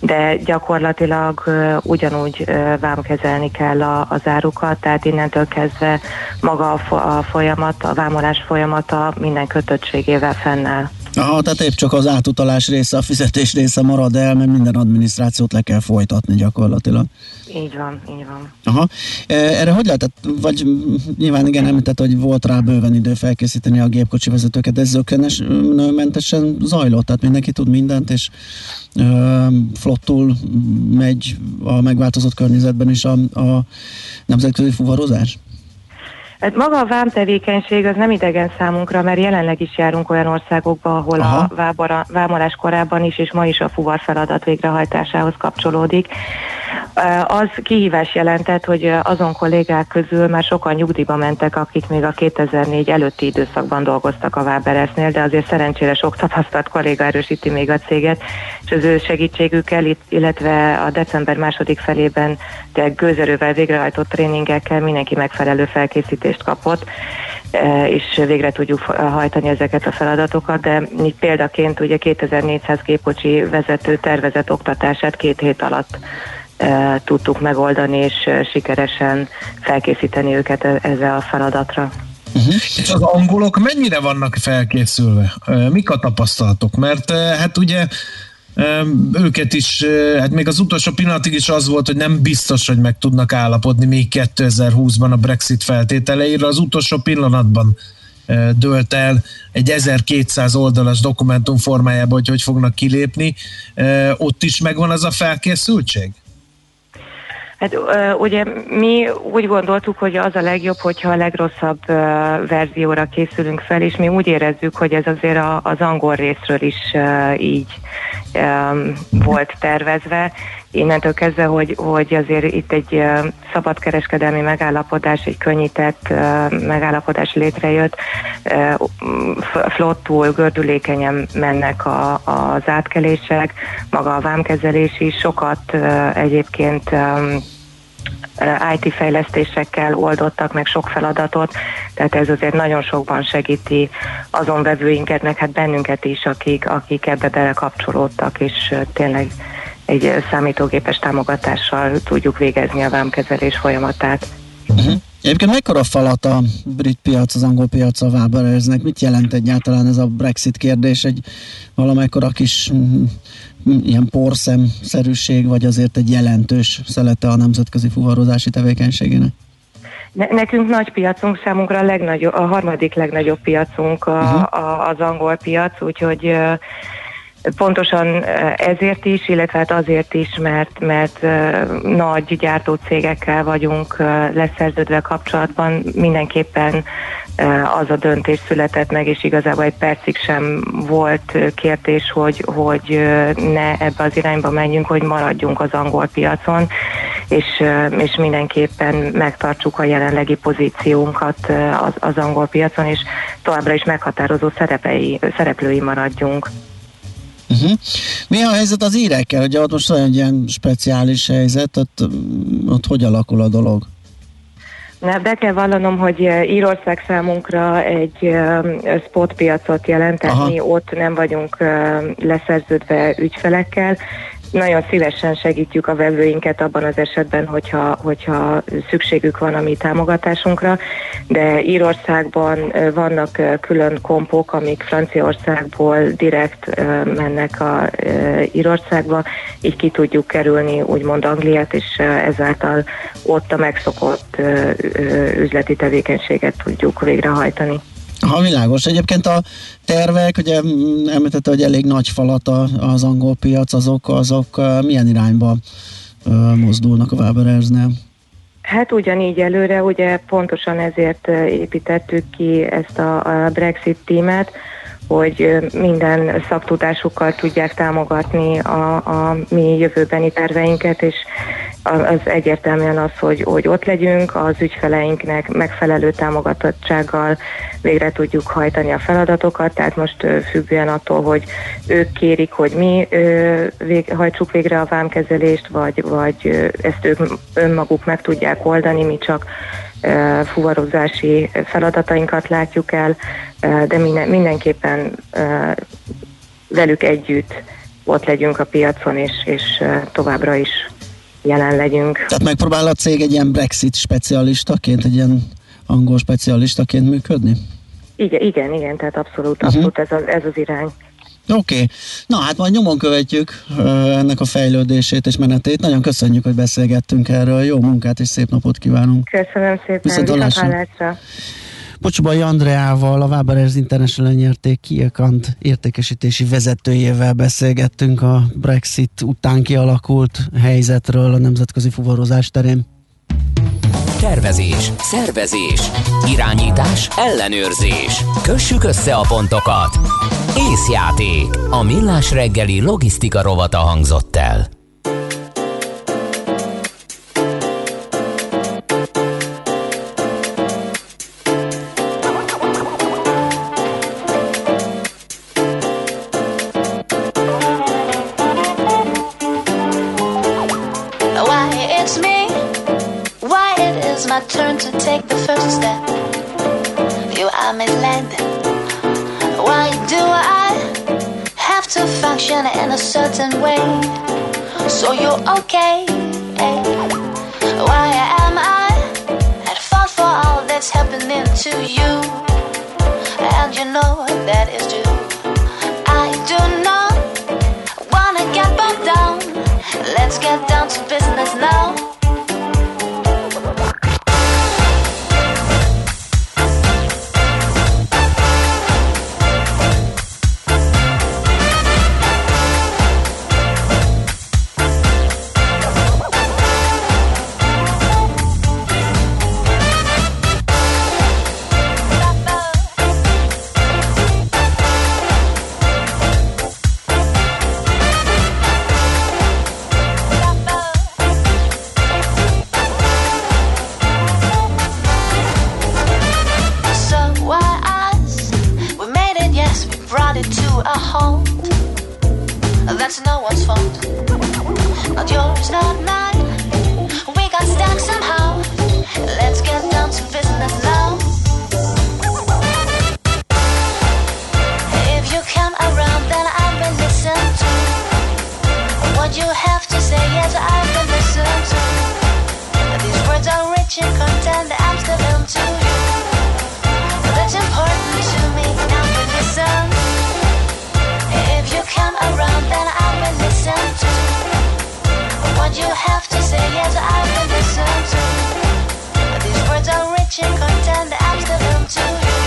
de gyakorlatilag ugyanúgy vámkezelni kell a, az árukat, tehát innentől kezdve maga a folyamat, a vámolás folyamata minden kötöttségével fennáll. Aha, tehát épp csak az átutalás része, a fizetés része marad el, mert minden adminisztrációt le kell folytatni gyakorlatilag. Így van, így van. Aha. E, erre hogy lehetett, vagy nyilván igen, említett, hogy volt rá bőven idő felkészíteni a gépkocsi vezetőket, de ez zökkenőmentesen zajlott, tehát mindenki tud mindent, és ö, flottul megy a megváltozott környezetben is a, a nemzetközi fuvarozás? Hát maga a vámtevékenység az nem idegen számunkra, mert jelenleg is járunk olyan országokba, ahol Aha. a vábara, vámolás korábban is és ma is a fuvar feladat végrehajtásához kapcsolódik. Az kihívás jelentett, hogy azon kollégák közül már sokan nyugdíjba mentek, akik még a 2004 előtti időszakban dolgoztak a Váberesnél, de azért szerencsére sok tapasztalt kolléga erősíti még a céget, és az ő segítségükkel, illetve a december második felében de gőzerővel végrehajtott tréningekkel mindenki megfelelő felkészítést kapott, és végre tudjuk hajtani ezeket a feladatokat, de mi példaként ugye 2400 gépkocsi vezető tervezett oktatását két hét alatt tudtuk megoldani, és sikeresen felkészíteni őket e-, ezzel a feladatra. Uh-huh. És az angolok mennyire vannak felkészülve? Mik a tapasztalatok? Mert hát ugye őket is, hát még az utolsó pillanatig is az volt, hogy nem biztos, hogy meg tudnak állapodni még 2020-ban a Brexit feltételeire. Az utolsó pillanatban dölt el egy 1200 oldalas dokumentum formájában, hogy hogy fognak kilépni. Ott is megvan az a felkészültség? Hát ugye mi úgy gondoltuk, hogy az a legjobb, hogyha a legrosszabb verzióra készülünk fel, és mi úgy érezzük, hogy ez azért a, az angol részről is így volt tervezve. Innentől kezdve, hogy, hogy azért itt egy szabadkereskedelmi megállapodás, egy könnyített megállapodás létrejött, flottul, gördülékenyen mennek a, az átkelések, maga a vámkezelés is sokat egyébként IT fejlesztésekkel oldottak meg sok feladatot, tehát ez azért nagyon sokban segíti azon vevőinket, meg hát bennünket is, akik, akik ebbe belekapcsolódtak, és tényleg egy számítógépes támogatással tudjuk végezni a vámkezelés folyamatát. Uh-huh. Egyébként mekkora falat a brit piac, az angol piac a Waberereznek? Mit jelent egyáltalán ez a Brexit kérdés? Egy valamekkora kis ilyen porszemszerűség, vagy azért egy jelentős szelete a nemzetközi fuvarozási tevékenységének? Ne, nekünk nagy piacunk, számunkra a, legnagyobb, a harmadik legnagyobb piacunk a, Mhm. a, az angol piac, úgyhogy ö, pontosan ö, ezért is, illetve hát azért is, mert, mert ö, nagy gyártócégekkel vagyunk ö, leszerződve kapcsolatban, mindenképpen az a döntés született meg, és igazából egy percig sem volt kérdés, hogy, hogy ne ebbe az irányba menjünk, hogy maradjunk az angol piacon, és, és mindenképpen megtartsuk a jelenlegi pozíciónkat az, az angol piacon, és továbbra is meghatározó szerepei, szereplői maradjunk. Uh-huh. Mi a helyzet az írekkel? Ugye ott most olyan ilyen speciális helyzet, ott, mm, ott hogy alakul a dolog? Na, be kell vallanom, hogy eh, Írország számunkra egy um, spot piacot jelent, tehát Aha. mi ott nem vagyunk leszerződve ügyfelekkel. Nagyon szívesen segítjük a vevőinket abban az esetben, hogyha, hogyha szükségük van a mi támogatásunkra, de Írországban vannak külön kompok, amik Franciaországból direkt mennek a Írországba, így ki tudjuk kerülni úgymond Angliát, és ezáltal ott a megszokott üzleti tevékenységet tudjuk végrehajtani. Ha világos. Egyébként a tervek, ugye mm, említette, hogy elég nagy falat az angol piac, azok, azok milyen irányba mozdulnak a Wabererznél? Hát ugyanígy előre, ugye pontosan ezért építettük ki ezt a Brexit tímet, hogy minden szaktudásukkal tudják támogatni a, a mi jövőbeni terveinket, és az egyértelműen az, hogy, hogy ott legyünk, az ügyfeleinknek megfelelő támogatottsággal végre tudjuk hajtani a feladatokat, tehát most függően attól, hogy ők kérik, hogy mi vég, hajtsuk végre a vámkezelést, vagy, vagy ezt ők önmaguk meg tudják oldani, mi csak fuvarozási feladatainkat látjuk el, de minden, mindenképpen velük együtt ott legyünk a piacon, és, és továbbra is jelen legyünk. Tehát megpróbál a cég egy ilyen Brexit specialistaként, egy ilyen angol specialistaként működni? Igen, igen, igen, tehát abszolút, Mhm. abszolút ez, az, ez az irány. Oké. Okay. Na hát majd nyomon követjük ö, ennek a fejlődését és menetét. Nagyon köszönjük, hogy beszélgettünk erről. Jó munkát és szép napot kívánunk. Köszönöm szépen, Viszont hallásra. Pocsobai Andreával, a Waberers International nyerték Kiekant értékesítési vezetőjével beszélgettünk a Brexit után kialakult helyzetről a nemzetközi fuvarozás terén. Tervezés, szervezés, irányítás, ellenőrzés. Kössük össze a pontokat. Észjáték. A millás reggeli logisztika rovata hangzott el. Function in a certain way? So you're okay. Why am I at fault for all that's happening to you? And you know that is true. I do not wanna get bogged down. Let's get down to business now. body to a halt. That's no one's fault. Not yours, not mine. We got stuck somehow. Let's get down to business now. If you come around, then I will listen to what you have to say. Yes, I will listen to these words are rich in content. I'm still into you. What you have to say. Yes, I will listen to. These words are rich in content. I'm still into you.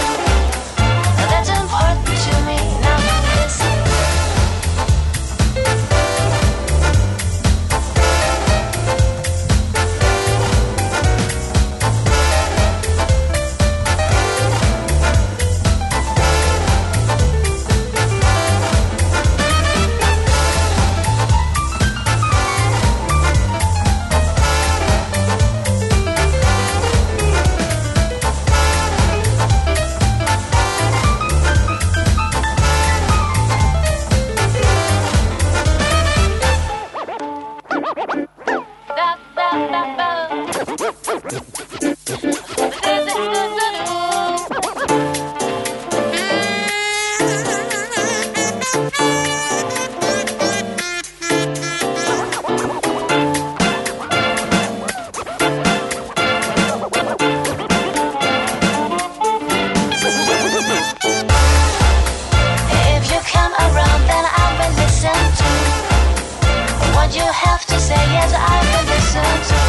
Say. Yes, I will listen to.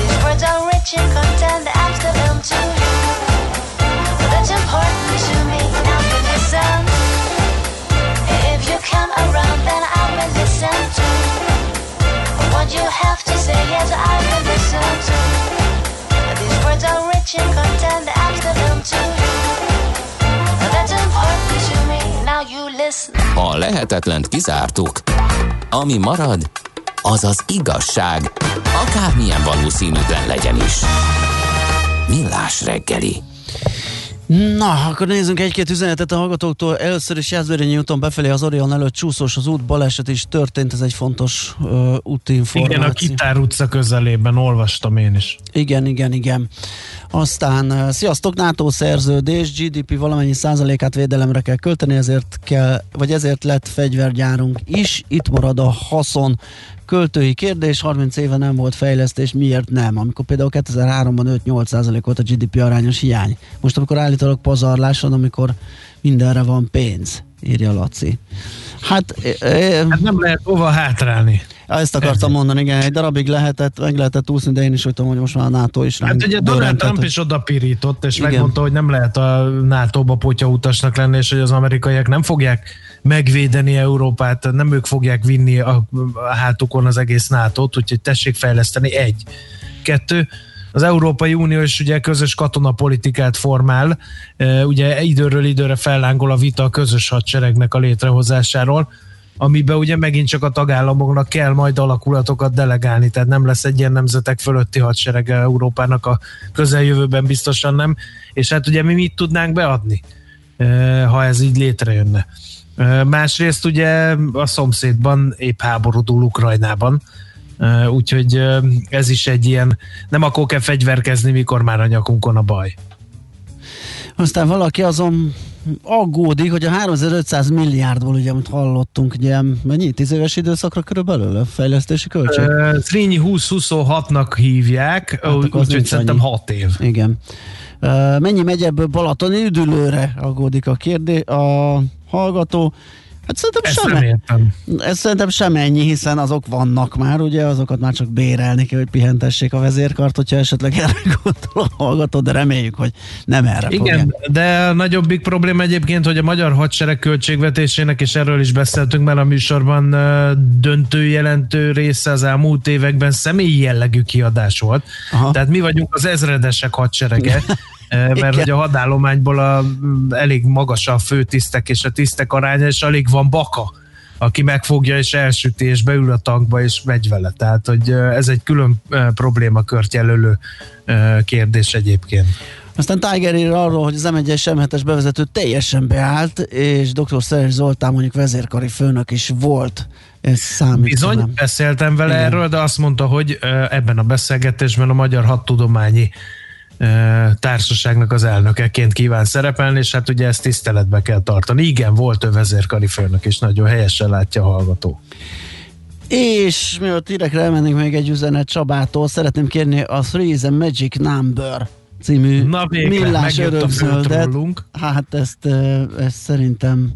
These words are rich in content. I'm still into you. That's important to me. Now you listen. If you come around, then I will listen to what you have to say. Yes, I will listen to. These words are rich in content. I'm still into to you. A lehetetlent kizártuk. Ami marad, az az igazság, akármilyen valószínűtlen legyen is. Millás reggeli. Na, akkor nézzünk egy-két üzenetet a hallgatóktól. Először is Jászberényi úton befelé az Orion előtt csúszós az út, baleset is történt, ez egy fontos uh, útinformáció. Igen, a Kitár utca közelében olvastam én is. Igen, igen, igen. Aztán, uh, sziasztok, NATO szerződés, GDP valamennyi százalékát védelemre kell költeni, ezért kell, vagy ezért lett fegyvergyárunk is, itt marad a haszon. Költői kérdés, 30 éve nem volt fejlesztés, miért nem? Amikor például 2003-ban 5-8 százalék volt a GDP arányos hiány. Most amikor állítólag pazarlás van, amikor mindenre van pénz, írja Laci. Hát, e, e, Hát nem lehet hova hátrálni. ezt akartam mondani, igen, egy darabig lehetett, meg lehetett úszni, de én is úgy tudom, hogy most már a NATO is ránk Hát ugye Donald Trump hogy- is oda pirított, és Igen. megmondta, hogy nem lehet a NATO-ba potya utasnak lenni, és hogy az amerikaiak nem fogják megvédeni Európát, nem ők fogják vinni a, a hátukon az egész NATO-t, úgyhogy tessék fejleszteni egy. Kettő, az Európai Unió is ugye közös katonapolitikát formál, E, ugye időről időre fellángol a vita a közös hadseregnek a létrehozásáról, amiben ugye megint csak a tagállamoknak kell majd alakulatokat delegálni, tehát nem lesz egy ilyen nemzetek fölötti hadserege Európának a közeljövőben biztosan nem, és hát ugye mi mit tudnánk beadni, ha ez így létrejönne. Másrészt ugye a szomszédban épp háború dúl Ukrajnában, úgyhogy ez is egy ilyen, nem akkor kell fegyverkezni, mikor már a nyakunkon a baj. Aztán valaki azon aggódik, hogy a 3500 milliárdból, ugye, amit hallottunk, ugye, mennyi, 10 éves időszakra körülbelül a fejlesztési költség? Srínyi 2026-nak hívják, Hát úgyhogy szerintem annyi. 6 év. Igen. Mennyi megy ebből Balatoni üdülőre, aggódik a kérdé, a hallgató. Hát szerintem Ezt sem, nem értem. ez szerintem sem ennyi, hiszen azok vannak már, ugye, azokat már csak bérelni kell, hogy pihentessék a vezérkart, hogyha esetleg erre gondol a hallgató, de reméljük, hogy nem erre Igen, fogja. de a nagyobbik probléma egyébként, hogy a magyar hadsereg költségvetésének, és erről is beszéltünk már a műsorban, döntő jelentő része az elmúlt években személyi jellegű kiadás volt. Aha. Tehát mi vagyunk az ezredesek hadserege, mert Igen. hogy a hadállományból a, elég magas a főtisztek és a tisztek aránya, és alig van baka aki megfogja és elsüti, és beül a tankba, és megy vele. Tehát, hogy ez egy külön problémakört jelölő kérdés egyébként. Aztán Tiger ír arról, hogy az M1-es M7-es bevezető teljesen beállt, és dr. Szeres Zoltán mondjuk vezérkari főnök is volt. Ez számít. Bizony, nem? beszéltem vele Igen. erről, de azt mondta, hogy ebben a beszélgetésben a Magyar Hadtudományi Társaságnak az elnökeként kíván szerepelni, és hát ugye ezt tiszteletbe kell tartani. Igen, volt ő vezérkari főnök, és nagyon helyesen látja a hallgató. És mielőtt hírekre elmennénk még egy üzenet Csabától, szeretném kérni a Three is a Magic Number című Na végre, millás főtrollunk. Hát ezt, ezt szerintem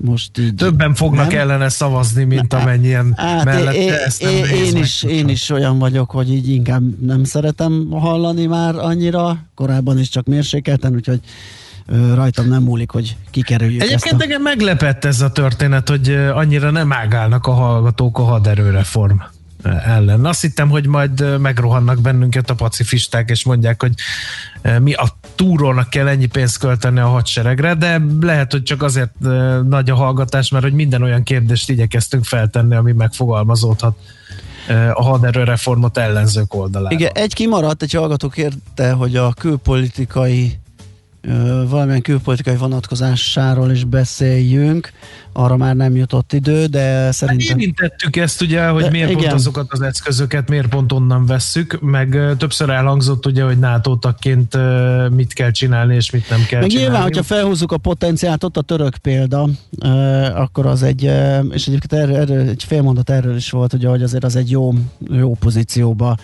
most így... Többen fognak Nem? ellene szavazni, mint amennyien Hát mellette én, ezt nem én, nehéz én, is, én is olyan vagyok, hogy így inkább nem szeretem hallani már annyira, korábban is csak mérsékelten, úgyhogy rajtam nem múlik, hogy kikerüljük Egyébként ezt a... engem meglepett ez a történet, hogy annyira nem ágálnak a hallgatók a haderőreform ellen. Azt hittem, hogy majd megrohannak bennünket a pacifisták, és mondják, hogy mi a túrónak kell ennyi pénzt költeni a hadseregre, de lehet, hogy csak azért nagy a hallgatás, mert hogy minden olyan kérdést igyekeztünk feltenni, ami megfogalmazódhat a haderőreformot ellenzők oldalára. Igen, egy kimaradt, egy hallgató kérte, hogy a külpolitikai valamilyen külpolitikai vonatkozásáról is beszéljünk. Arra már nem jutott idő, de Hát szerintem... érintettük ezt ugye, hogy De miért igen. pont azokat az eszközöket, miért pont onnan vesszük, meg többször elhangzott ugye, hogy NATO tagként mit kell csinálni, és mit nem kell Meg csinálni. nyilván, hogyha felhúzzuk a potenciált, ott a török példa, akkor az egy, és egyébként erről, erről, egy fél mondat erről is volt, ugye, hogy azért az egy jó, jó pozícióba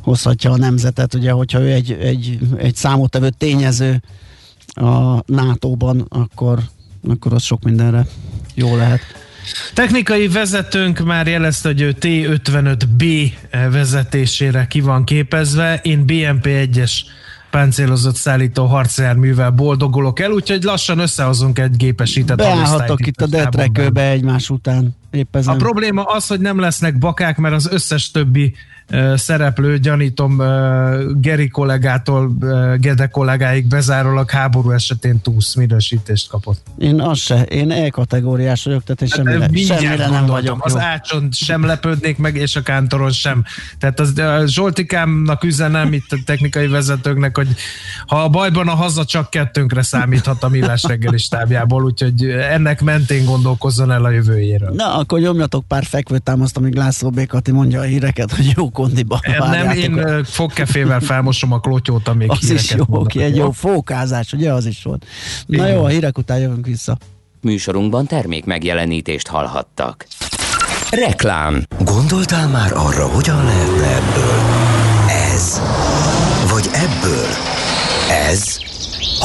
hozhatja a nemzetet, ugye, hogyha ő egy, egy, egy számottevő tényező a NATO-ban, akkor, akkor az sok mindenre jó lehet. Technikai vezetőnk már jelezte, hogy ő T-55B vezetésére ki van képezve. Én BMP-1-es páncélozott szállító harcjárművel boldogulok el, úgyhogy lassan összehozunk egy gépesített Beállhatok itt a detrekőbe egymás után. Épp ezen. A probléma az, hogy nem lesznek bakák, mert az összes többi szereplő, gyanítom Geri kollégától Gede kollégáig bezárólag háború esetén túsz minősítést kapott. Én az se, én E-kategóriás vagyok, tehát én semmire, Hát, semmire nem vagyok Az jó. ácson sem lepődnék meg, és a kántoron sem. Tehát az ö, Zsoltikámnak üzenem itt a technikai vezetőknek, hogy ha a bajban a haza csak kettőnkre számíthat a millás reggeli stábjából, úgyhogy ennek mentén gondolkozzon el a jövőjéről. Na, akkor nyomjatok pár fekvőtámaszt, amíg László Békati mondja a híreket, hogy jó kondiba Nem, én fogkefével felmosom a klotyót, amíg Az is jó, mondanak. ki egy jó fókázás, ugye az is volt. Na jó, a hírek után jövünk vissza. Műsorunkban termék megjelenítést hallhattak. Reklám. Gondoltál már arra, hogyan lehetne ebből? Ez. Vagy ebből? Ez.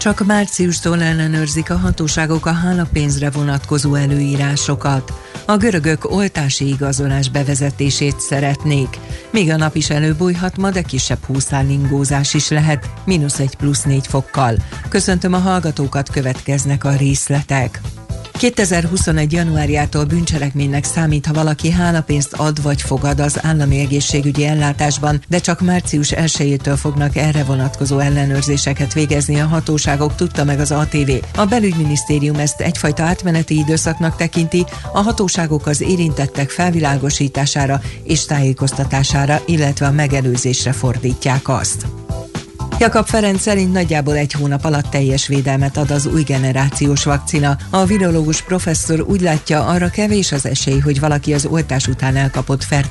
Csak márciustól ellenőrzik a hatóságok a hálapénzre vonatkozó előírásokat. A görögök oltási igazolás bevezetését szeretnék. Még a nap is előbújhat ma, de kisebb húszállingózás is lehet, mínusz egy plusz négy fokkal. Köszöntöm a hallgatókat, következnek a részletek. 2021. januárjától bűncselekménynek számít, ha valaki hálapénzt ad vagy fogad az állami egészségügyi ellátásban, de csak március 1-től fognak erre vonatkozó ellenőrzéseket végezni a hatóságok, tudta meg az ATV. A belügyminisztérium ezt egyfajta átmeneti időszaknak tekinti, a hatóságok az érintettek felvilágosítására és tájékoztatására, illetve a megelőzésre fordítják azt. Jakab Ferenc szerint nagyjából egy hónap alatt teljes védelmet ad az új generációs vakcina. A virológus professzor úgy látja, arra kevés az esély, hogy valaki az oltás után elkapott fertőzést